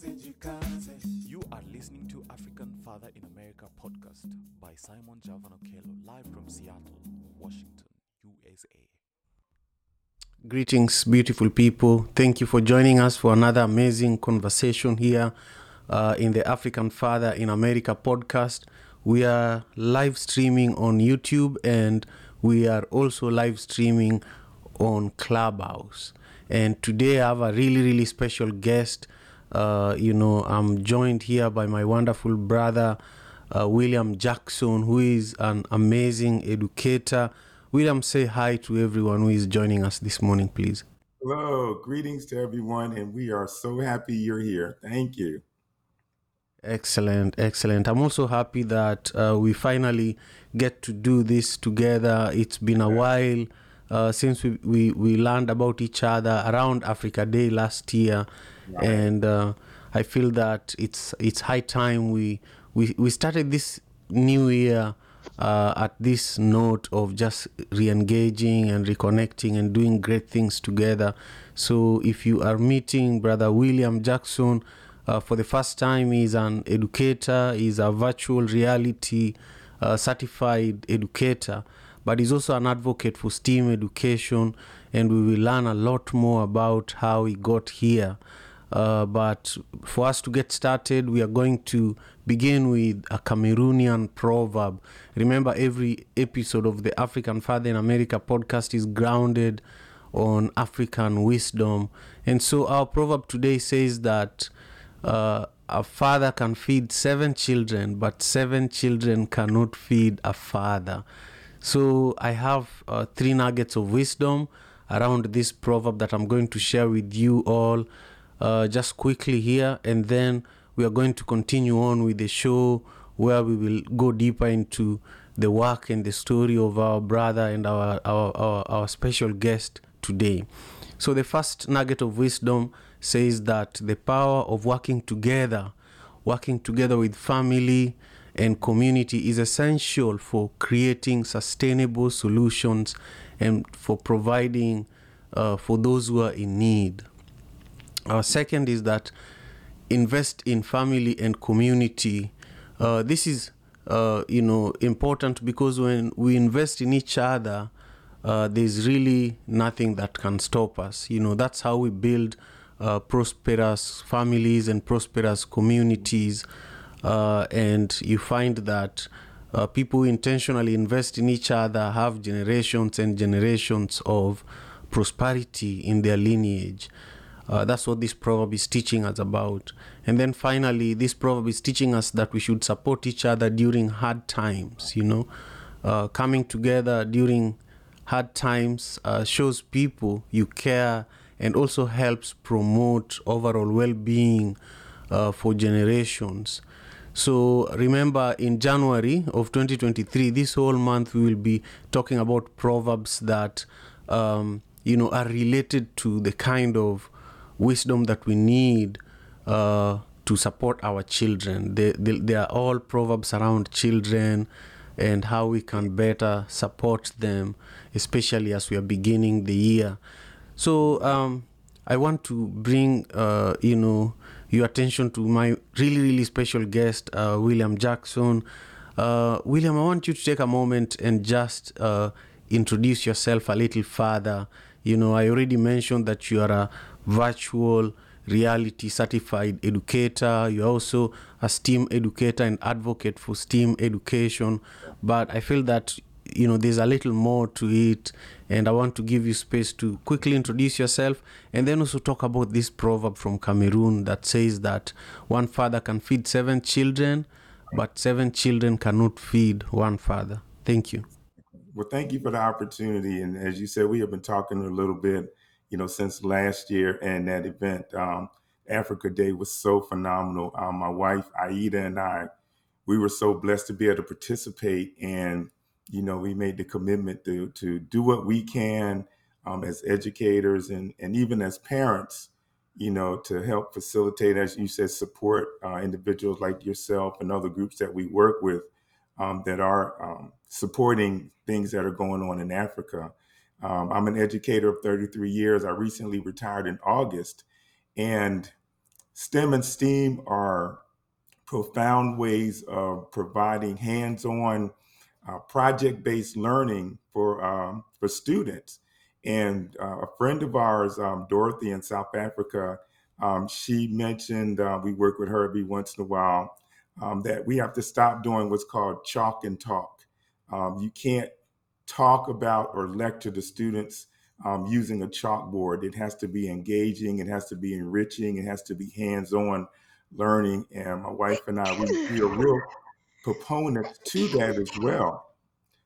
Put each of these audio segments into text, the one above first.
You are listening to African Father in America podcast by Simon Javan Okello, live from Seattle, Washington, USA. Greetings, beautiful people. Thank you for joining us for another amazing conversation here uh, in the African Father in America podcast. We are live streaming on YouTube and we are also live streaming on Clubhouse. And today I have a really, really special guest. Uh, you know, I'm joined here by my wonderful brother, uh, William Jackson, who is an amazing educator. William, say hi to everyone who is joining us this morning, please. Hello, greetings to everyone, and we are so happy you're here. Thank you. Excellent, excellent. I'm also happy that uh, we finally get to do this together. It's been a while uh, since we, we, we learned about each other around Africa Day last year, and uh, I feel that it's it's high time we we, we started this new year uh, at this note of just re-engaging and reconnecting and doing great things together. So if you are meeting Brother William Jackson uh, for the first time, he's an educator, he's a virtual reality uh, certified educator, but he's also an advocate for STEAM education, and we will learn a lot more about how he got here. Uh, but for us to get started, we are going to begin with a Cameroonian proverb. Remember, every episode of the African Father in America podcast is grounded on African wisdom. And so our proverb today says that uh, a father can feed seven children, but seven children cannot feed a father. So I have uh, three nuggets of wisdom around this proverb that I'm going to share with you all uh, just quickly here, and then we are going to continue on with the show where we will go deeper into the work and the story of our brother and our, our, our, our special guest today. So, the first nugget of wisdom says that the power of working together, working together with family and community, is essential for creating sustainable solutions and for providing uh, for those who are in need. Our second is that invest in family and community. Uh, this is, uh, you know, important because when we invest in each other, uh, there's really nothing that can stop us. You know, that's how we build uh, prosperous families and prosperous communities. Uh, and you find that uh, people intentionally invest in each other have generations and generations of prosperity in their lineage. Uh, that's what this proverb is teaching us about. And then finally, this proverb is teaching us that we should support each other during hard times. You know, uh, coming together during hard times uh, shows people you care and also helps promote overall well being uh, for generations. So remember, in January of 2023, this whole month we will be talking about proverbs that um, you know are related to the kind of wisdom that we need uh, to support our children. They, they, they are all proverbs around children and how we can better support them, especially as we are beginning the year. So um, I want to bring, uh, you know, your attention to my really, really special guest, uh, William Jackson. Uh, William, I want you to take a moment and just uh, introduce yourself a little further. You know, I already mentioned that you are a virtual reality certified educator. You're also a STEAM educator and advocate for STEAM education. But I feel that you know there's a little more to it, and I want to give you space to quickly introduce yourself, and then also talk about this proverb from Cameroon that says that one father can feed seven children, but seven children cannot feed one father. Thank you. Well, thank you for the opportunity. And as you said, we have been talking a little bit, you know, since last year and that event. Um, Africa Day was so phenomenal. Um, my wife, Aida, and I, we were so blessed to be able to participate. And, you know, we made the commitment to, to do what we can um, as educators and, and even as parents, you know, to help facilitate, as you said, support uh, individuals like yourself and other groups that we work with um, that are um, supporting things that are going on in Africa. Um, I'm an educator of 33 years. I recently retired in August. And STEM and STEAM are profound ways of providing hands-on uh, project-based learning for um, for students. And uh, a friend of ours, um, Dorothy in South Africa, um, she mentioned uh, we work with her every once in a while um, that we have to stop doing what's called chalk and talk. Um, you can't talk about or lecture the students um, using a chalkboard. It has to be engaging, it has to be enriching, it has to be hands on learning. And my wife and I, we, we are real proponents to that as well.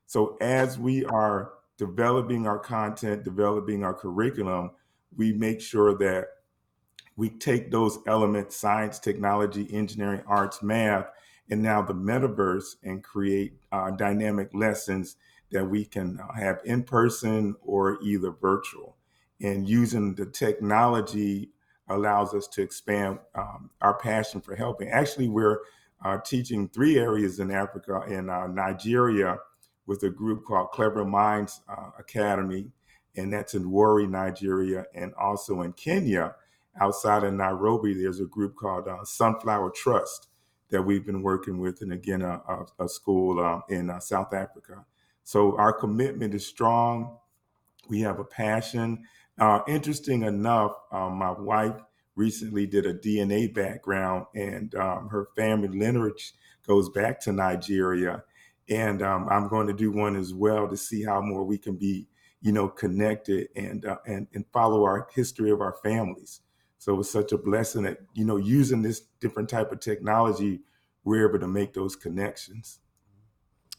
So as we are developing our content, developing our curriculum, we make sure that we take those elements science, technology, engineering, arts, math, and now the metaverse and create uh, dynamic lessons that we can have in person or either virtual. And using the technology allows us to expand um, our passion for helping. Actually, we're uh, teaching three areas in Africa in uh, Nigeria with a group called Clever Minds uh, Academy, and that's in Warri, Nigeria, and also in Kenya. Outside of Nairobi, there's a group called uh, Sunflower Trust that we've been working with, and again, a, a, a school uh, in uh, South Africa. So our commitment is strong. We have a passion. Uh, interesting enough, um, my wife recently did a DNA background, and um, her family lineage goes back to Nigeria. And um, I'm going to do one as well to see how more we can be, you know, connected and uh, and and follow our history of our families. So it's such a blessing that you know, using this different type of technology, we're able to make those connections.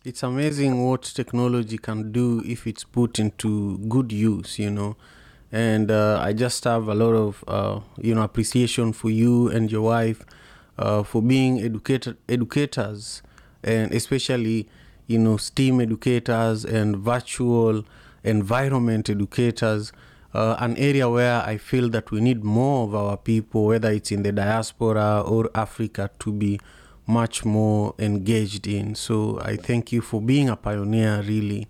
It's amazing what technology can do if it's put into good use, you know. And uh, I just have a lot of, uh, you know, appreciation for you and your wife uh, for being educated educators, and especially, you know, STEAM educators and virtual environment educators. Uh, an area where I feel that we need more of our people, whether it's in the diaspora or Africa, to be much more engaged in. So I thank you for being a pioneer, really.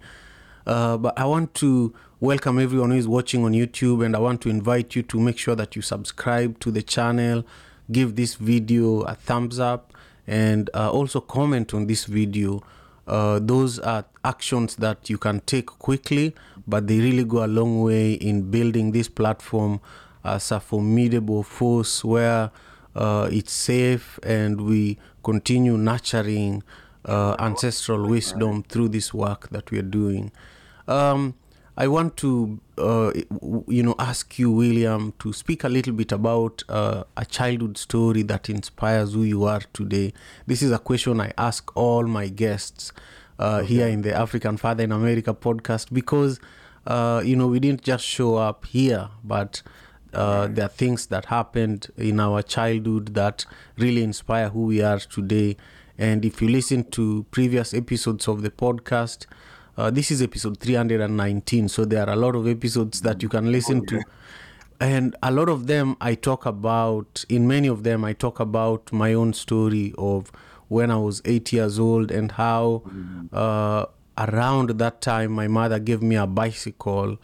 Uh, but I want to welcome everyone who is watching on YouTube, and I want to invite you to make sure that you subscribe to the channel, give this video a thumbs up, and uh, also comment on this video. Uh, those are actions that you can take quickly, but they really go a long way in building this platform as a formidable force where uh, it's safe and we continue nurturing uh, ancestral wisdom through this work that we are doing. Um, I want to, uh, you know, ask you, William, to speak a little bit about uh, a childhood story that inspires who you are today. This is a question I ask all my guests uh, okay. here in the African Father in America podcast because, uh, you know, we didn't just show up here, but uh, there are things that happened in our childhood that really inspire who we are today. And if you listen to previous episodes of the podcast, uh, this is episode 319. So there are a lot of episodes that you can listen to. And a lot of them I talk about, in many of them, I talk about my own story of when I was eight years old and how uh, around that time my mother gave me a bicycle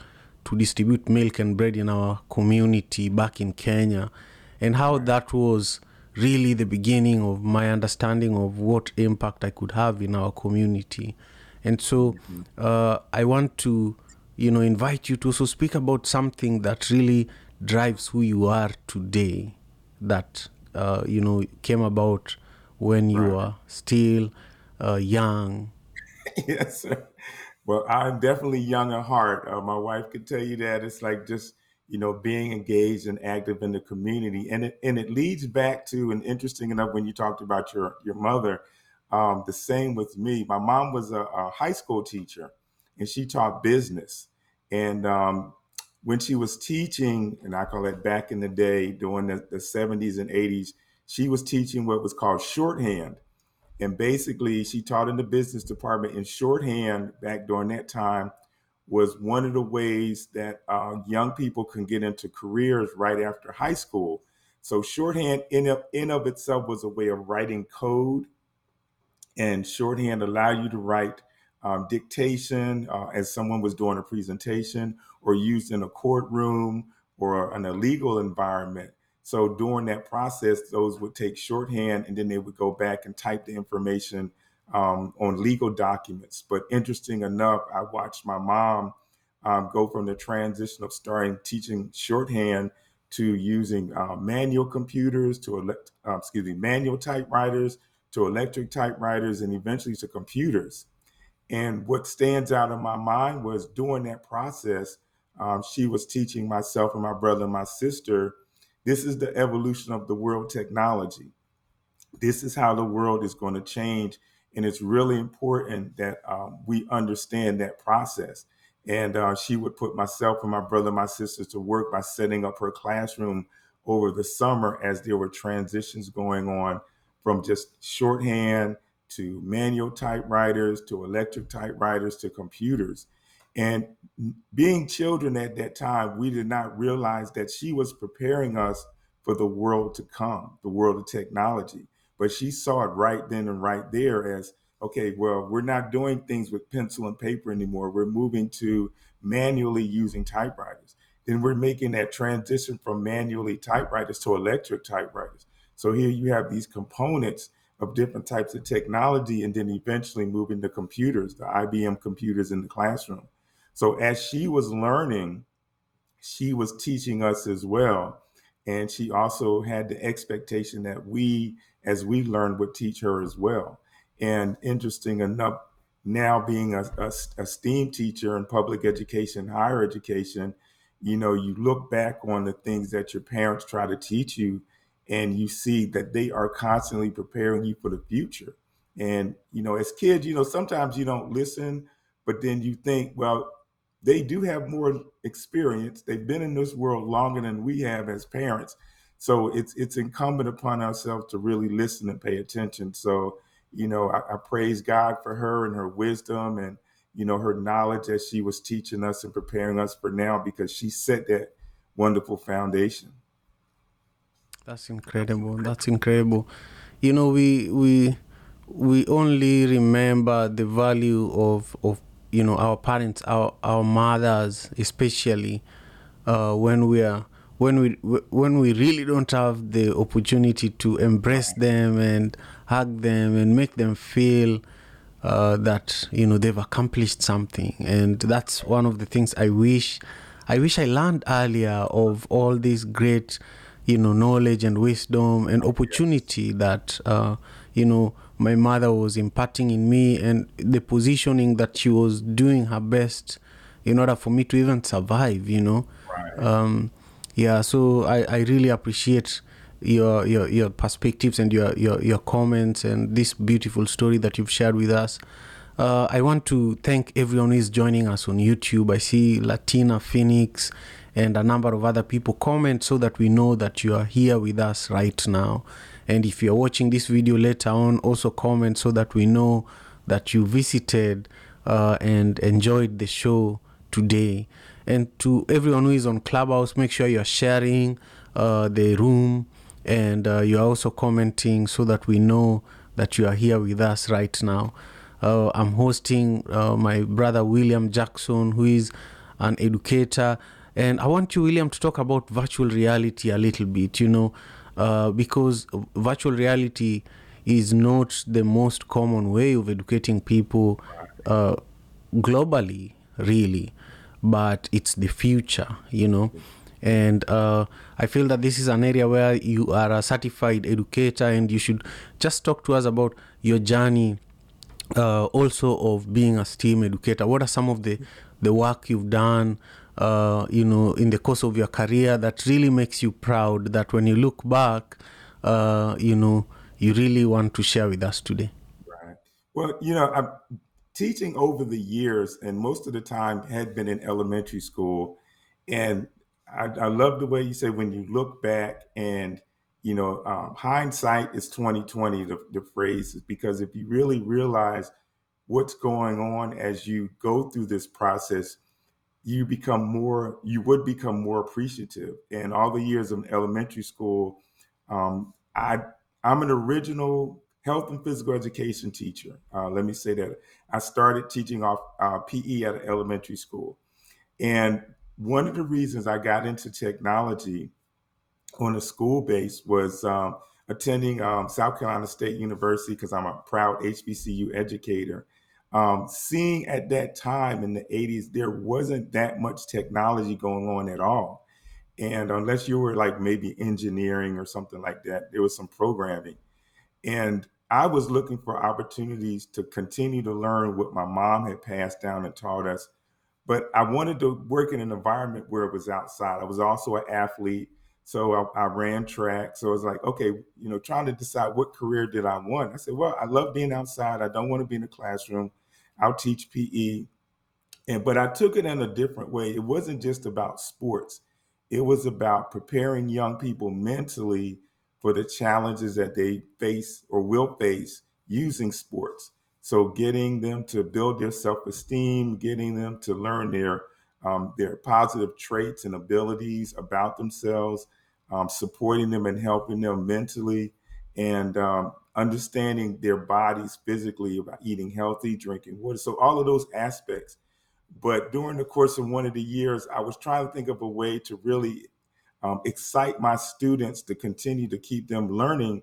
to distribute milk and bread in our community back in Kenya, and how that was really the beginning of my understanding of what impact I could have in our community. And so uh, I want to, you know, invite you to also speak about something that really drives who you are today, that, uh, you know, came about when you right. were still uh, young. yes, sir. Well, I'm definitely young at heart. Uh, my wife could tell you that it's like just you know being engaged and active in the community, and it and it leads back to and interesting enough when you talked about your your mother. Um, the same with me. My mom was a, a, high school teacher, and she taught business. And um, when she was teaching, and I call it back in the day, during the, the 70s and 80s, she was teaching what was called shorthand and basically, she taught in the business department in shorthand back during that time was one of the ways that uh, young people can get into careers right after high school. So shorthand in of, in of itself was a way of writing code, and shorthand allowed you to write um, dictation uh, as someone was doing a presentation or used in a courtroom or an illegal environment. So during that process, those would take shorthand and then they would go back and type the information um, on legal documents. But interesting enough, I watched my mom um, go from the transition of starting teaching shorthand to using uh, manual computers to elect, uh, excuse me, manual typewriters to electric typewriters and eventually to computers. And what stands out in my mind was during that process, um, she was teaching myself and my brother and my sister this is the evolution of the world technology. This is how the world is going to change. And it's really important that um, we understand that process. And uh, she would put myself and my brother and my sister to work by setting up her classroom over the summer as there were transitions going on from just shorthand to manual typewriters to electric typewriters to computers. And being children at that time, we did not realize that she was preparing us for the world to come, the world of technology. But she saw it right then and right there as okay, well, we're not doing things with pencil and paper anymore. We're moving to manually using typewriters. Then we're making that transition from manually typewriters to electric typewriters. So here you have these components of different types of technology and then eventually moving to computers, the IBM computers in the classroom. So as she was learning, she was teaching us as well. And she also had the expectation that we, as we learned, would teach her as well. And interesting enough, now being a, a, a STEAM teacher in public education, higher education, you know, you look back on the things that your parents try to teach you and you see that they are constantly preparing you for the future. And, you know, as kids, you know, sometimes you don't listen, but then you think, well, they do have more experience. They've been in this world longer than we have as parents. So it's it's incumbent upon ourselves to really listen and pay attention. So, you know, I, I praise God for her and her wisdom and you know her knowledge as she was teaching us and preparing us for now because she set that wonderful foundation. That's incredible. That's incredible. You know, we we we only remember the value of of you know our parents our our mothers especially uh, when we are when we when we really don't have the opportunity to embrace them and hug them and make them feel uh, that you know they've accomplished something. And that's one of the things i wish i wish i learned earlier of all this great you know knowledge and wisdom and opportunity that uh, you know my mother was imparting in me and the positioning that she was doing her best in order for me to even survive you know Right. um, yeah so I, I really appreciate your, your your perspectives and your, your your comments and this beautiful story that you've shared with us uh, I want to thank everyone who is joining us on YouTube. I see Latina Phoenix and a number of other people comment so that we know that you are here with us right now. And if you're watching this video later on, also comment so that we know that you visited uh, and enjoyed the show today. And to everyone who is on Clubhouse, make sure you're sharing uh, the room and uh, you're also commenting so that we know that you are here with us right now. Uh, I'm hosting uh, my brother William Jackson, who is an educator. And I want you, William, to talk about virtual reality a little bit, you know, uh, because virtual reality is not the most common way of educating people uh, globally, really, but it's the future, you know. And uh, I feel that this is an area where you are a certified educator and you should just talk to us about your journey uh, also of being a STEAM educator. What are some of the, the work you've done, uh, you know, in the course of your career that really makes you proud that when you look back, uh, you know, you really want to share with us today? Right. Well, you know, I'm teaching over the years, and most of the time had been in elementary school. And I, I love the way you say when you look back and you know, um, hindsight is twenty twenty. The, the phrase is because if you really realize what's going on as you go through this process, you become more. You would become more appreciative. And all the years of elementary school, um, I I'm an original health and physical education teacher. Uh, let me say that I started teaching off uh, PE at an elementary school, and one of the reasons I got into technology on a school base was um, attending um, South Carolina State University because I'm a proud HBCU educator. Um, seeing at that time in the 80s, there wasn't that much technology going on at all. And unless you were like maybe engineering or something like that, there was some programming. And I was looking for opportunities to continue to learn what my mom had passed down and taught us. But I wanted to work in an environment where it was outside. I was also an athlete. So I, I, ran track. So I was like, okay, you know, trying to decide what career did I want. I said, well, I love being outside. I don't want to be in the classroom. I'll teach PE. And but I took it in a different way. It wasn't just about sports. It was about preparing young people mentally for the challenges that they face or will face using sports. So getting them to build their self-esteem, getting them to learn their um, their positive traits and abilities about themselves, um, supporting them and helping them mentally, and um, understanding their bodies physically about eating healthy, drinking water. So all of those aspects. But during the course of one of the years, I was trying to think of a way to really um, excite my students to continue to keep them learning.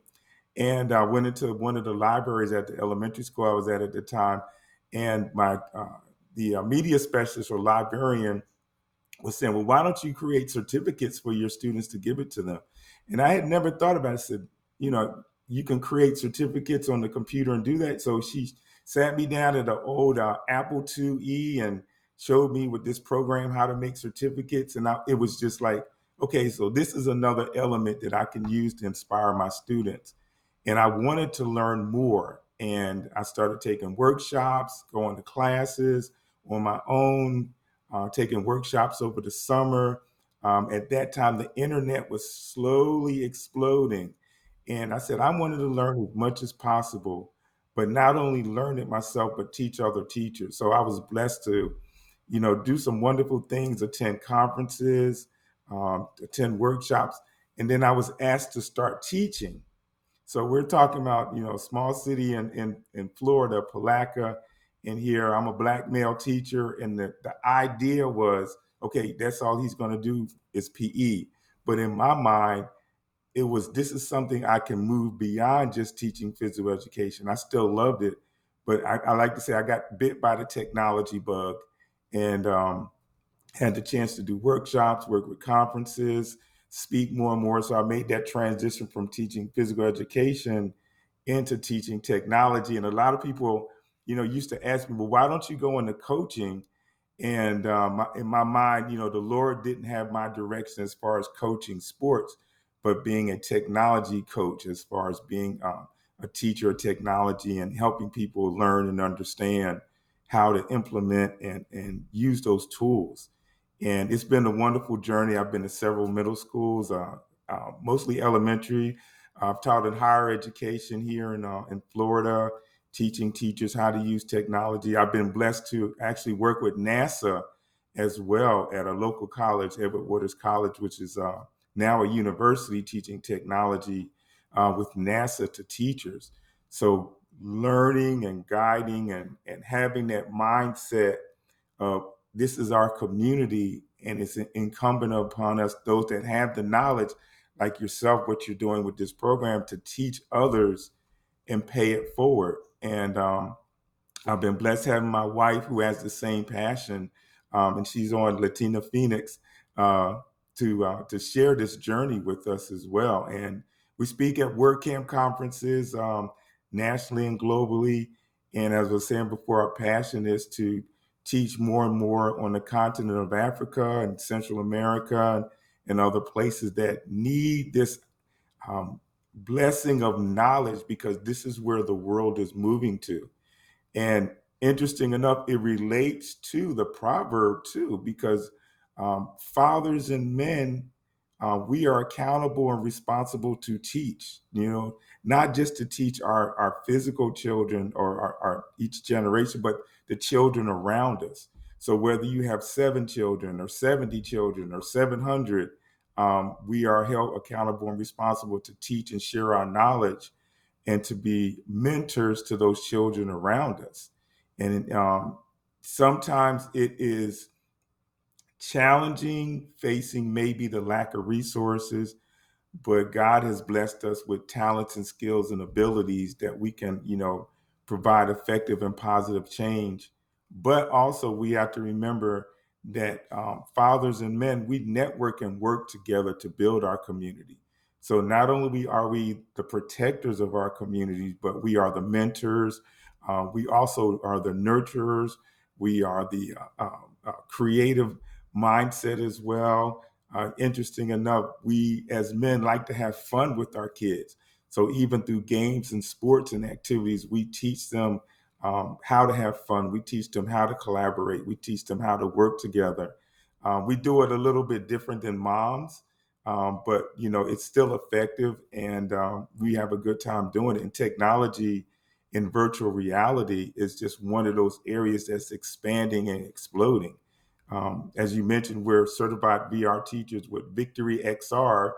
And I went into one of the libraries at the elementary school I was at at the time, and my uh, the uh, media specialist or librarian was saying, "Well, why don't you create certificates for your students to give it to them?" And I had never thought about it. I said, "You know, you can create certificates on the computer and do that." So she sat me down at the old uh, Apple IIe and showed me with this program how to make certificates, and I, it was just like okay, so this is another element that I can use to inspire my students. And I wanted to learn more. And I started taking workshops, going to classes on my own, uh, taking workshops over the summer. Um, at that time, the internet was slowly exploding. And I said, I wanted to learn as much as possible, but not only learn it myself, but teach other teachers. So I was blessed to, you know, do some wonderful things, attend conferences, um, attend workshops, and then I was asked to start teaching. So we're talking about you know small city in in, in Florida, Palatka, and here I'm a black male teacher, and the the idea was okay, that's all he's going to do is PE. But in my mind, it was this is something I can move beyond just teaching physical education. I still loved it, but I, I like to say I got bit by the technology bug, and um, had the chance to do workshops, work with conferences, speak more and more. So I made that transition from teaching physical education into teaching technology. And a lot of people, you know, used to ask me, well, why don't you go into coaching? And um, in my mind, you know, the Lord didn't have my direction as far as coaching sports, but being a technology coach, as far as being um, a teacher of technology and helping people learn and understand how to implement and, and use those tools. And it's been a wonderful journey. I've been to several middle schools, uh, uh, mostly elementary. I've taught in higher education here in, uh, in Florida, teaching teachers how to use technology. I've been blessed to actually work with NASA as well at a local college, Edward Waters College, which is uh, now a university teaching technology uh, with NASA to teachers. So learning and guiding and, and having that mindset of this is our community and it's incumbent upon us those that have the knowledge like yourself what you're doing with this program to teach others and pay it forward and um, i've been blessed having my wife who has the same passion um, and she's on latina phoenix uh, to uh, to share this journey with us as well and we speak at WordCamp conferences um, nationally and globally and as i was saying before our passion is to teach more and more on the continent of Africa and Central America and, other places that need this um, blessing of knowledge because this is where the world is moving to. And interesting enough, it relates to the proverb too, because um, fathers and men, uh, we are accountable and responsible to teach, you know, not just to teach our, our physical children or our, our each generation, but the children around us. So whether you have seven children or 70 children or 700, um, we are held accountable and responsible to teach and share our knowledge and to be mentors to those children around us. And um, sometimes it is challenging facing maybe the lack of resources, but God has blessed us with talents and skills and abilities that we can, you know, provide effective and positive change. But also, we have to remember that um, fathers and men, we network and work together to build our community. So not only are we the protectors of our communities, but we are the mentors. Uh, we also are the nurturers. We are the uh, uh, uh creative mindset as well. Uh, interesting enough, we as men like to have fun with our kids. So even through games and sports and activities, we teach them um, how to have fun. We teach them how to collaborate. We teach them how to work together. Uh, we do it a little bit different than moms, um, but you know it's still effective, and um, we have a good time doing it. And technology in virtual reality is just one of those areas that's expanding and exploding. Um, as you mentioned, we're certified VR teachers with Victory XR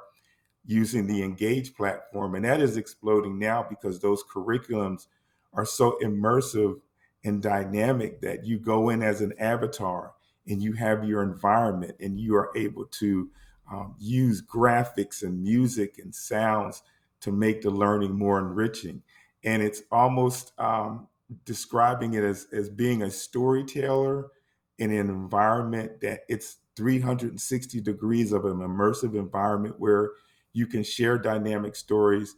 using the Engage platform, and that is exploding now because those curriculums are so immersive and dynamic that you go in as an avatar and you have your environment and you are able to um, use graphics and music and sounds to make the learning more enriching. And it's almost um, describing it as, as being a storyteller in an environment that it's 360 degrees of an immersive environment where you can share dynamic stories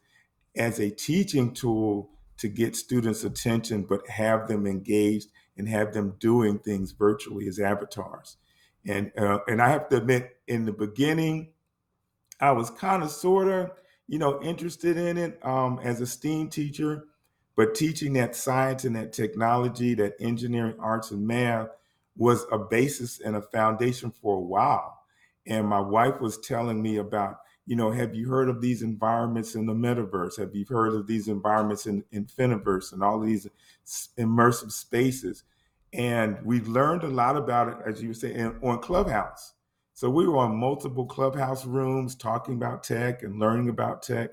as a teaching tool to get students' attention, but have them engaged and have them doing things virtually as avatars. And uh, and I have to admit, in the beginning, I was kind of sort of you know interested in it um, as a STEAM teacher, but teaching that science and that technology, that engineering, arts, and math was a basis and a foundation for a while. And my wife was telling me about, you know, have you heard of these environments in the metaverse? Have you heard of these environments in Infiniverse and all these immersive spaces? And we've learned a lot about it, as you were saying, on Clubhouse. So we were on multiple Clubhouse rooms talking about tech and learning about tech,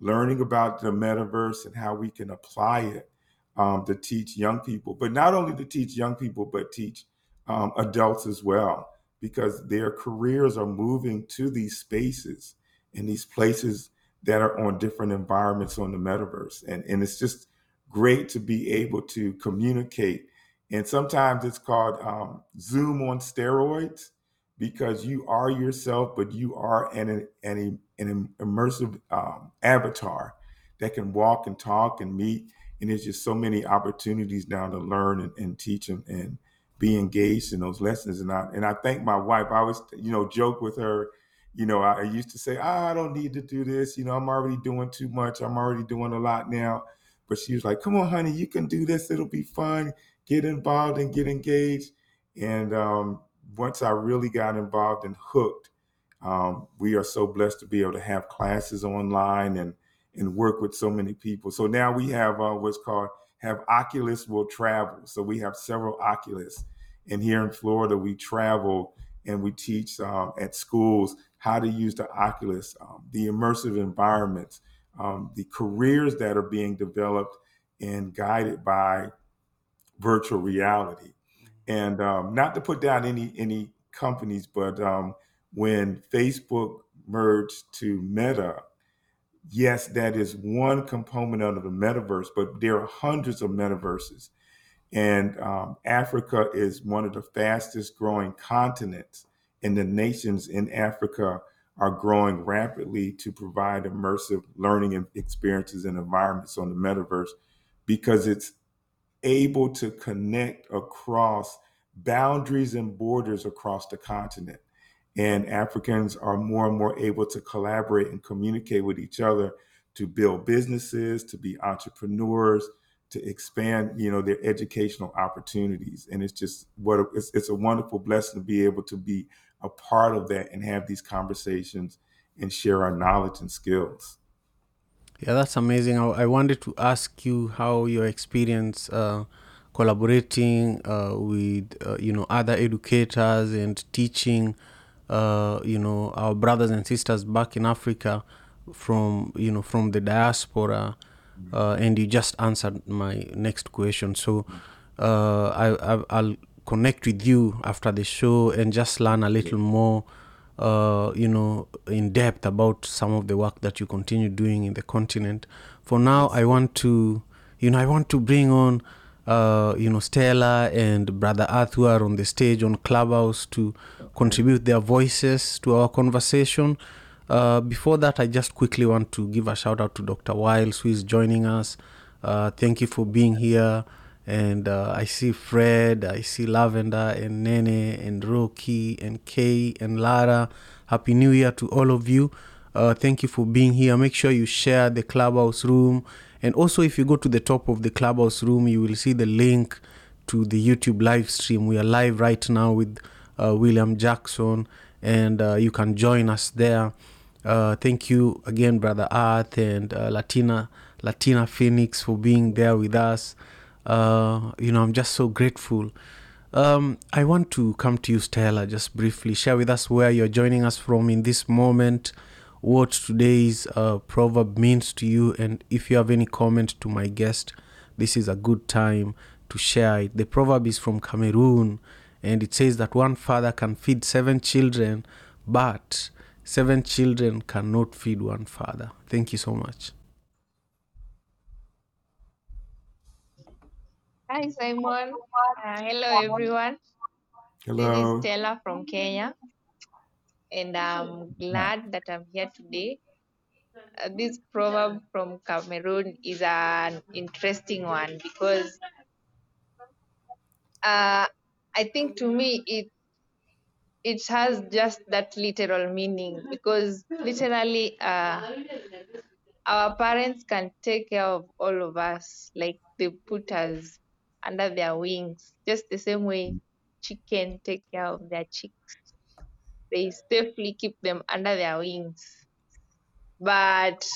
learning about the metaverse and how we can apply it um, to teach young people, but not only to teach young people, but teach um, adults as well, because their careers are moving to these spaces and these places that are on different environments on the metaverse. And, and it's just great to be able to communicate. And sometimes it's called um, Zoom on steroids because you are yourself, but you are an, an, an immersive um, avatar that can walk and talk and meet. And there's just so many opportunities now to learn and, and teach and, and be engaged in those lessons. And I and I thank my wife. I always, you know, joke with her. You know, I, used to say, oh, I don't need to do this. You know, I'm already doing too much. I'm already doing a lot now. But she was like, Come on, honey, you can do this. It'll be fun. Get involved and get engaged. And um, once I really got involved and hooked, um, we are so blessed to be able to have classes online and and work with so many people. So now we have uh, what's called have Oculus will travel. So we have several Oculus. And here in Florida, we travel and we teach um, at schools how to use the Oculus, um, the immersive environments, um, the careers that are being developed and guided by virtual reality. And um, not to put down any any companies, but um, when Facebook merged to Meta, yes, that is one component of the metaverse, but there are hundreds of metaverses. And um, Africa is one of the fastest growing continents, and the nations in Africa are growing rapidly to provide immersive learning experiences and environments on the metaverse because it's able to connect across boundaries and borders across the continent and Africans are more and more able to collaborate and communicate with each other to build businesses, to be entrepreneurs, to expand, you know, their educational opportunities. And it's just what it's, it's a wonderful blessing to be able to be a part of that and have these conversations and share our knowledge and skills. Yeah, that's amazing. I, I wanted to ask you how your experience uh, collaborating uh, with, uh, you know, other educators and teaching uh, you know our brothers and sisters back in Africa from you know from the diaspora, uh, and you just answered my next question. So uh, I, I will connect with you after the show and just learn a little more uh, you know, in depth about some of the work that you continue doing in the continent. For now, I want to, you know, I want to bring on, uh, you know, Stella and Brother Arthur on the stage on Clubhouse to contribute their voices to our conversation. Uh, before that, I just quickly want to give a shout out to Dr. Wiles who is joining us. Uh, thank you for being here. And uh, I see Fred, I see Lavender and Nene and Rocky and Kay and Lara. Happy New Year to all of you. Uh, thank you for being here. Make sure you share the clubhouse room. And also, if you go to the top of the clubhouse room, you will see the link to the YouTube live stream. We are live right now with William Jackson, and uh, you can join us there. Uh, thank you again, Brother Earth and uh, Latina Latina Phoenix for being there with us. Uh, you know, I'm just so grateful. Um, I want to come to you, Stella, just briefly. Share with us where you're joining us from in this moment, what today's uh, proverb means to you, and if you have any comment to my guest, this is a good time to share it. The proverb is from Cameroon, and it says that one father can feed seven children, but seven children cannot feed one father. Thank you so much. Hi, Simon. Uh, hello, everyone. Hello. This Hello. is Stella from Kenya, and I'm glad that I'm here today. Uh, this proverb from Cameroon is an interesting one because uh, I think to me it it has just that literal meaning because literally uh, our parents can take care of all of us like they put us under their wings just the same way chicken take care of their chicks. They safely keep them under their wings. But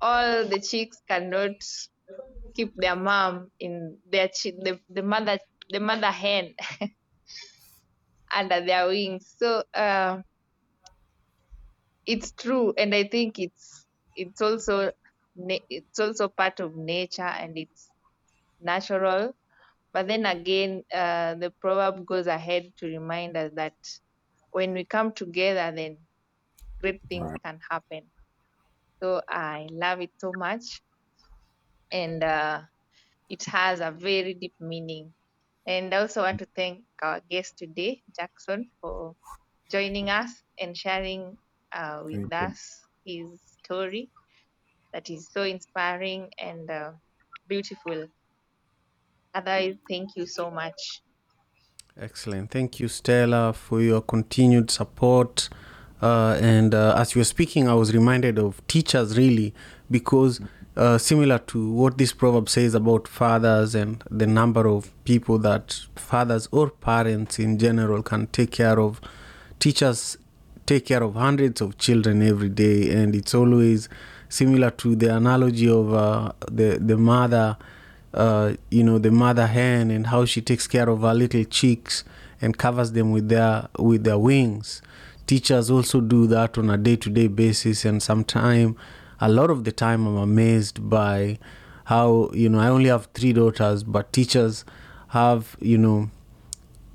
all the chicks cannot keep their mom in their chi- the, the mother the mother hen under their wings. So uh, it's true and i think it's it's also it's also part of nature and it's natural. But then again uh, the proverb goes ahead to remind us that when we come together then great things Right. can happen. So i love it so much. And uh, it has a very deep meaning and I also want to thank our guest today jackson for joining us and sharing uh, with Thank you. us his story that is so inspiring and uh, beautiful. Otherwise, thank you so much. Excellent. Thank you, Stella, for your continued support. Uh, and uh, as you were speaking, I was reminded of teachers, really, because uh, similar to what this proverb says about fathers and the number of people that fathers or parents in general can take care of, teachers take care of hundreds of children every day. And it's always similar to the analogy of uh, the, the mother uh, you know the mother hen and how she takes care of her little chicks and covers them with their with their wings teachers also do that on a day-to-day basis and sometimes a lot of the time i'm amazed by how you know i only have three daughters but teachers have you know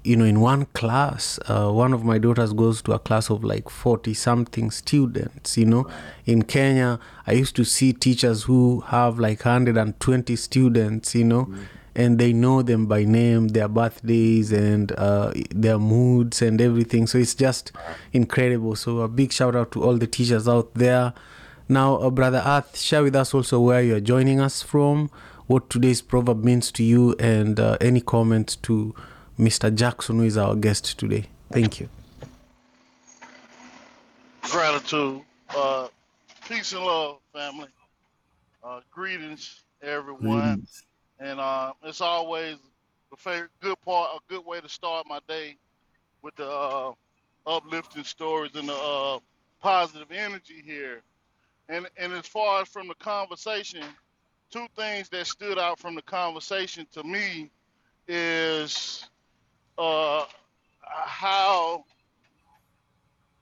you know in one class uh, one of my daughters goes to a class of like 40 something students you know. In kenya i used to see teachers who have like 120 students you know and they know them by name their birthdays and uh, their moods and everything. So it's just incredible. So a big shout out to all the teachers out there now uh, brother earth share with us also where you're joining us from what today's proverb means to you and uh, any comments to Mr. Jackson, who is our guest today. Thank you. gratitude, uh, peace and love, family. Uh, greetings, everyone, Greetings. and uh, it's always a favorite, good part, a good way to start my day with the uh, uplifting stories and the uh, positive energy here. And and as far as from the conversation, two things that stood out from the conversation to me is uh, how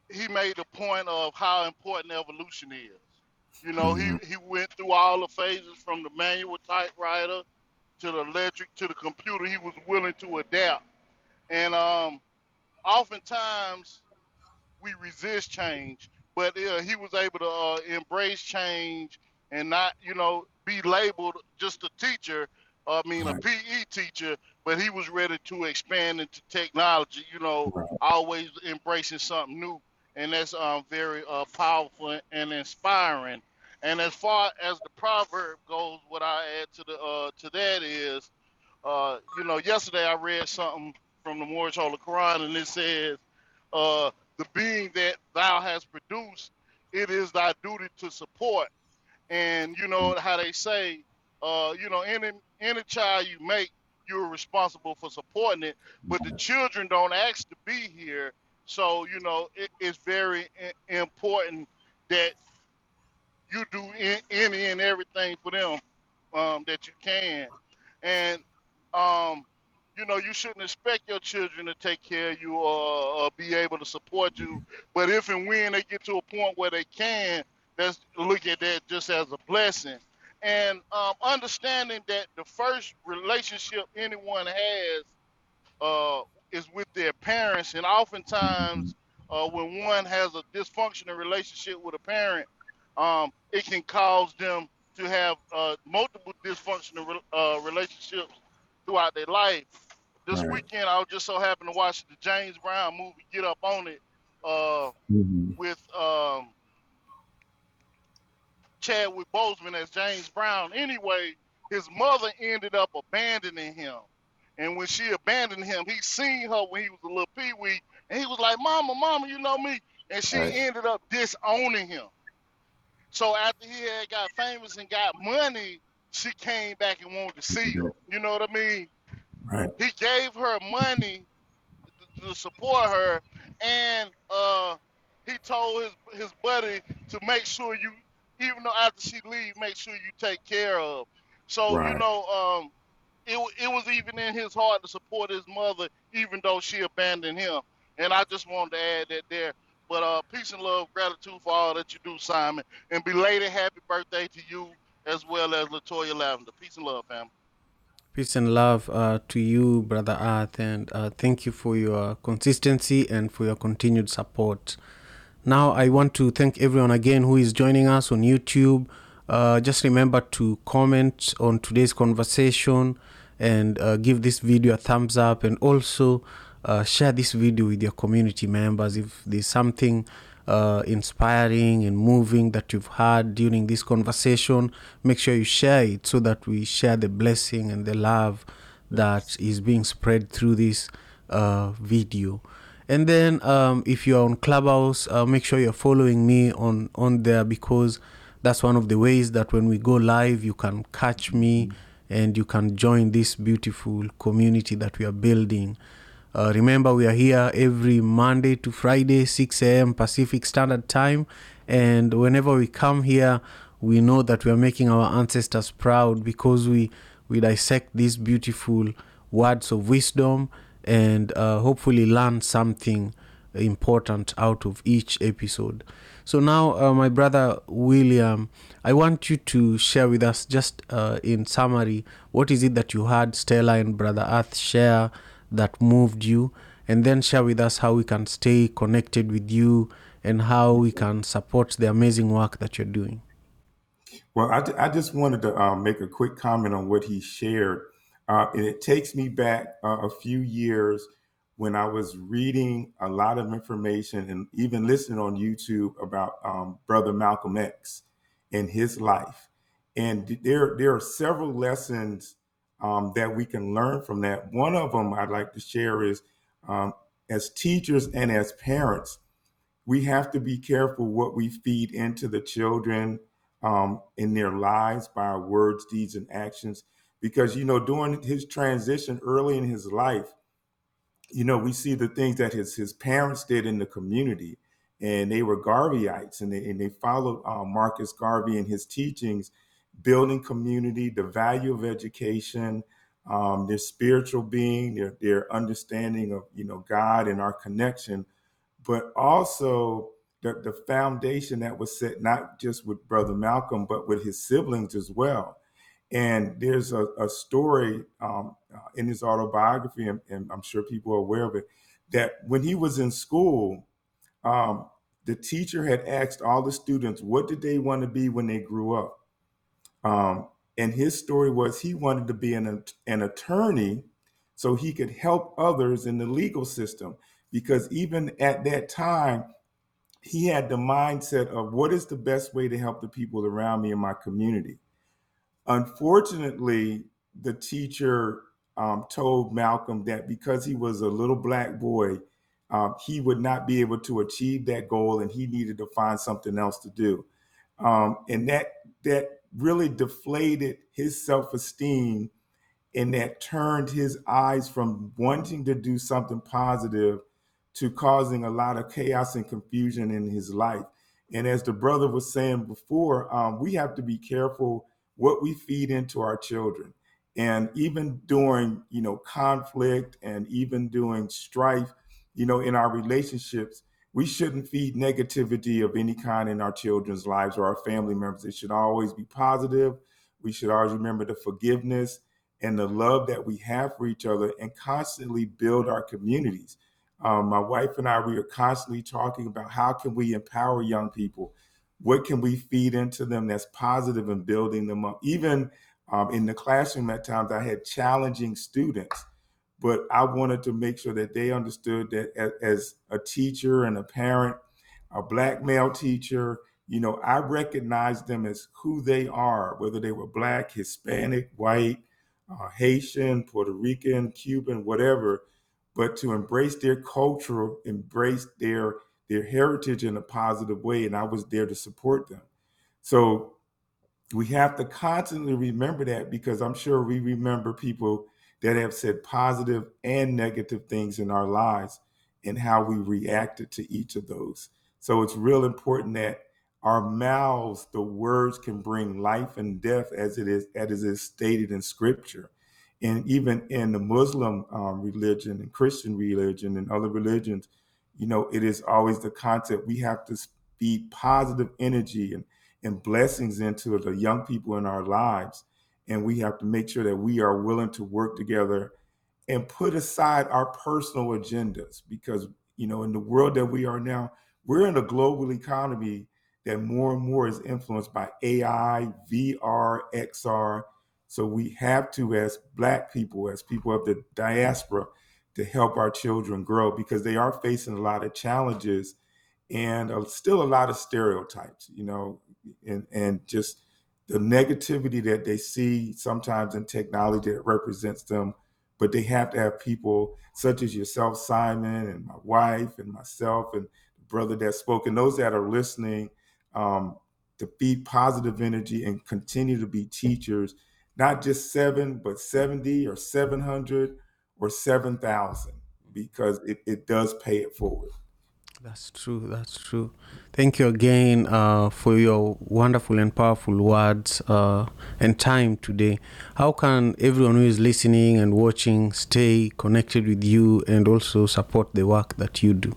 he made the point of how important evolution is. You know, he, he went through all the phases from the manual typewriter to the electric to the computer. He was willing to adapt. And um, oftentimes, we resist change, but uh, he was able to uh, embrace change and not, you know, be labeled just a teacher. I mean, a PE teacher, but he was ready to expand into technology. You know, Right. always embracing something new, and that's um, very uh, powerful and inspiring. And as far as the proverb goes, what I add to the uh, to that is, uh, you know, yesterday I read something from the Moorish Holy Quran, and it says, uh, "The being that thou hast produced, it is thy duty to support." And you know how they say, uh, you know, any any child you make, you're responsible for supporting it. But the children don't ask to be here, so you know it, it's very important that you do in, any and everything for them um, that you can. And um, you know, you shouldn't expect your children to take care of you or, or be able to support you. But if and when they get to a point where they can, let's look at that just as a blessing. And um, understanding that the first relationship anyone has uh, is with their parents, and oftentimes uh, when one has a dysfunctional relationship with a parent, um, it can cause them to have uh, multiple dysfunctional re- uh, relationships throughout their life. This Right. weekend, I was just so happened to watch the James Brown movie "Get Up on It" uh, Mhm. with um, Chadwick Boseman as James Brown. Anyway, his mother ended up abandoning him, and when she abandoned him, he seen her when he was a little peewee, and he was like, "Mama, Mama, you know me," and she Right. ended up disowning him. So after he had got famous and got money, she came back and wanted to see him. You know what I mean? Right. He gave her money to, to support her, and uh, he told his his buddy to make sure you, even though after she leave, make sure you take care of. So you know, um, it it was even in his heart to support his mother, even though she abandoned him. And I just wanted to add that there. But uh, peace and love, gratitude for all that you do, Simon, and belated happy birthday to you as well as Latoya Lavender. Peace and love, fam. Peace and love uh, to you, Brother Earth, and uh, thank you for your consistency and for your continued support. Now, I want to thank everyone again who is joining us on YouTube. Uh, just remember to comment on today's conversation and uh, give this video a thumbs up, and also uh, share this video with your community members if there's something uh, inspiring and moving that you've heard during this conversation. Make sure you share it so that we share the blessing and the love that is being spread through this uh, video. And then, um, if you're on Clubhouse, uh, make sure you're following me on on there because that's one of the ways that when we go live, you can catch me and you can join this beautiful community that we are building. Uh, remember, we are here every Monday to Friday, 6 a.m. Pacific Standard Time. And whenever we come here, we know that we are making our ancestors proud because we, we dissect these beautiful words of wisdom and uh, hopefully learn something important out of each episode. So now, uh, my brother William, I want you to share with us, just uh, in summary, what is it that you heard Stella and Brother Earth share that moved you, and then share with us how we can stay connected with you and how we can support the amazing work that you're doing. Well, I, I just wanted to um, make a quick comment on what he shared. Uh, and it takes me back uh, a few years when I was reading a lot of information and even listening on YouTube about um, Brother Malcolm X and his life. And there, there are several lessons um, that we can learn from that. One of them I'd like to share is um, as teachers and as parents, we have to be careful what we feed into the children um, in their lives by our words, deeds, and actions. Because, you know, during his transition early in his life, you know, we see the things that his, his parents did in the community, and they were Garveyites, and they, and they followed uh, Marcus Garvey and his teachings, building community, the value of education, um, their spiritual being, their, their understanding of, you know, God and our connection, but also the, the foundation that was set not just with Brother Malcolm, but with his siblings as well. And there's a, a story um, uh, in his autobiography, and, and I'm sure people are aware of it, that when he was in school, um, the teacher had asked all the students what did they want to be when they grew up. Um, and his story was he wanted to be an, an attorney so he could help others in the legal system. Because even at that time, he had the mindset of what is the best way to help the people around me in my community. Unfortunately, the teacher um, told Malcolm that because he was a little black boy, um, he would not be able to achieve that goal, and he needed to find something else to do. Um, and that that really deflated his self esteem, and that turned his eyes from wanting to do something positive to causing a lot of chaos and confusion in his life. And as the brother was saying before, um, we have to be careful what we feed into our children. And even during, you know, conflict and even during strife, you know, in our relationships, we shouldn't feed negativity of any kind in our children's lives or our family members. It should always be positive. We should always remember the forgiveness and the love that we have for each other and constantly build our communities. Um, my wife and I, we are constantly talking about how can we empower young people? What can we feed into them that's positive and building them up? Even um, in the classroom at times, I had challenging students, but I wanted to make sure that they understood that as, a teacher and a parent, a black male teacher, you know, I recognized them as who they are, whether they were black, Hispanic, white, uh, Haitian, Puerto Rican, Cuban, whatever but to embrace their culture, embrace their their heritage in a positive way, and I was there to support them. So we have to constantly remember that because I'm sure we remember people that have said positive and negative things in our lives and how we reacted to each of those. So it's real important that our mouths, the words can bring life and death as it is as it is stated in scripture and even in the Muslim um, religion and Christian religion and other religions, you know, it is always the concept we have to feed positive energy and, and blessings into the young people in our lives. And we have to make sure that we are willing to work together and put aside our personal agendas because, you know, in the world that we are now, we're in a global economy that more and more is influenced by AI, VR, XR, so we have to, as Black people, as people of the diaspora, to help our children grow because they are facing a lot of challenges and uh, still a lot of stereotypes, you know, and, and just the negativity that they see sometimes in technology that represents them. But they have to have people such as yourself, Simon, and my wife, and myself, and the brother that spoke, and those that are listening um, to feed positive energy and continue to be teachers not just seven, but 70 or 700 or 7,000 because it, it does pay it forward. That's true. That's true. Thank you again uh, for your wonderful and powerful words uh, and time today. How can everyone who is listening and watching stay connected with you and also support the work that you do?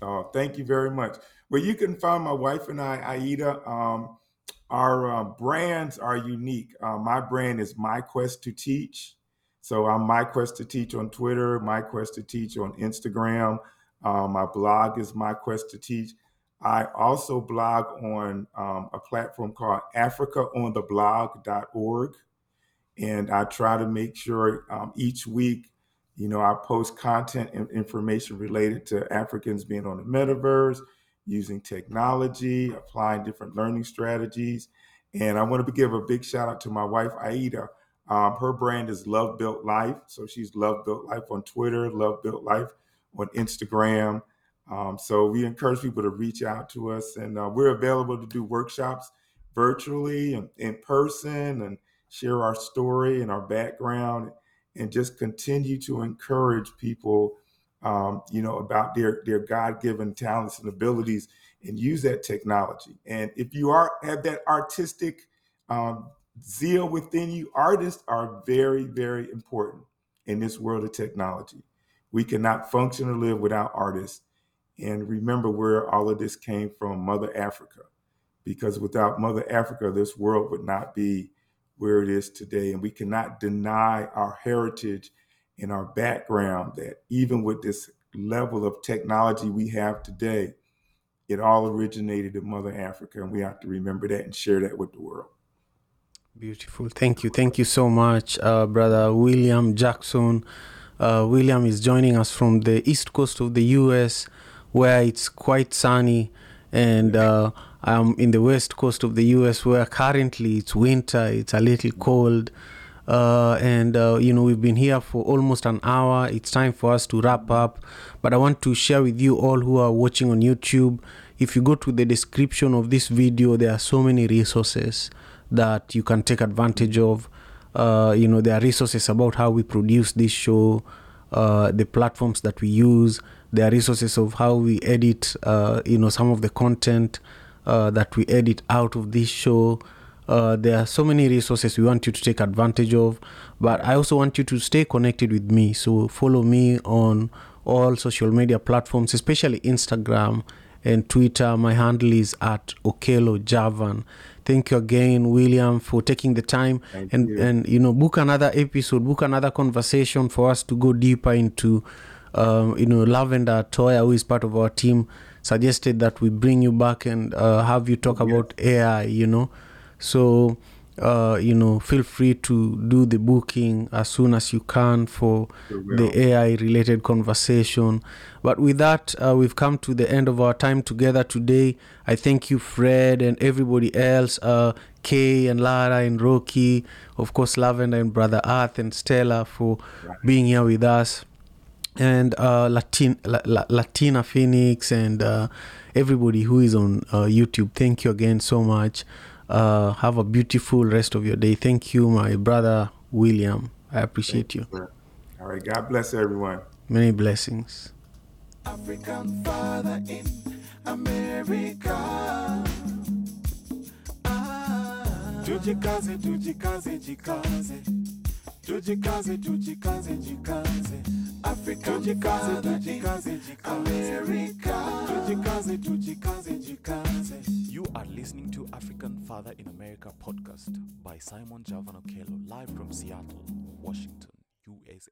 Uh, thank you very much. Well, you can find my wife and I, Aida, um, our uh, brands are unique. Uh, my brand is My Quest to Teach. So I'm My Quest to Teach on Twitter, My Quest to Teach on Instagram. Uh, my blog is My Quest to Teach. I also blog on um, a platform called AfricaOnTheBlog.org. And I try to make sure um, each week, you know, I post content and information related to Africans being on the metaverse, using technology, applying different learning strategies. And I want to give a big shout out to my wife, Aida. Um, her brand is Love Built Life. So she's Love Built Life on Twitter, Love Built Life on Instagram. Um, so we encourage people to reach out to us, and uh, we're available to do workshops virtually and in person and share our story and our background and just continue to encourage people um, you know, about their their God given talents and abilities, and use that technology. And if you are have that artistic um, zeal within you, artists are very very important in this world of technology. We cannot function or live without artists. And remember where all of this came from, Mother Africa. Because without Mother Africa, this world would not be where it is today. And we cannot deny our heritage and our background that even with this level of technology we have today, it all originated in Mother Africa, and we have to remember that and share that with the world. Beautiful. Thank you. Thank you so much, uh, Brother William Jackson. Uh, William is joining us from the east coast of the US, where it's quite sunny, and uh, I'm in the west coast of the US, where currently it's winter, it's a little cold. Uh, and uh, you know we've been here for almost an hour. It's time for us to wrap up but i want to share with you all who are watching on youtube. If you go to the description of this video there are so many resources that you can take advantage of uh, you know there are resources about how we produce this show uh, the platforms that we use. There are resources of how we edit uh, you know some of the content uh, that we edit out of this show. Uh, there are so many resources we want you to take advantage of. But i also want you to stay connected with me. So follow me on all social media platforms especially instagram and twitter. My handle is at okelo javan thank you again william for taking the time. Thank and you. and you know book another episode book another conversation for us to go deeper into um, you know lavender toya who is part of our team suggested that we bring you back and uh, have you talk about ai you know. So uh, you know feel free to do the booking as soon as you can for the ai related conversation. But with that uh, we've come to the end of our time together today. I thank you fred and everybody else uh, kay and lara and rocky of course lavender and brother earth and stella for being here with us. And uh, Latin, La, La, Latina Phoenix and uh, everybody who is on uh, YouTube. Thank you again so much. Uh, have a beautiful rest of your day. Thank you, my brother William. I appreciate you. All right. God bless everyone. Many blessings. African father in America. Ah, tujikaze, tujikaze, jikaze. Tujikaze, tujikaze, jikaze. African tujikaze, tujikaze, jikaze. America. Tujikaze, tujikaze, jikaze. You are listening to African Father in America podcast by Simon Javano live from Seattle, Washington, USA.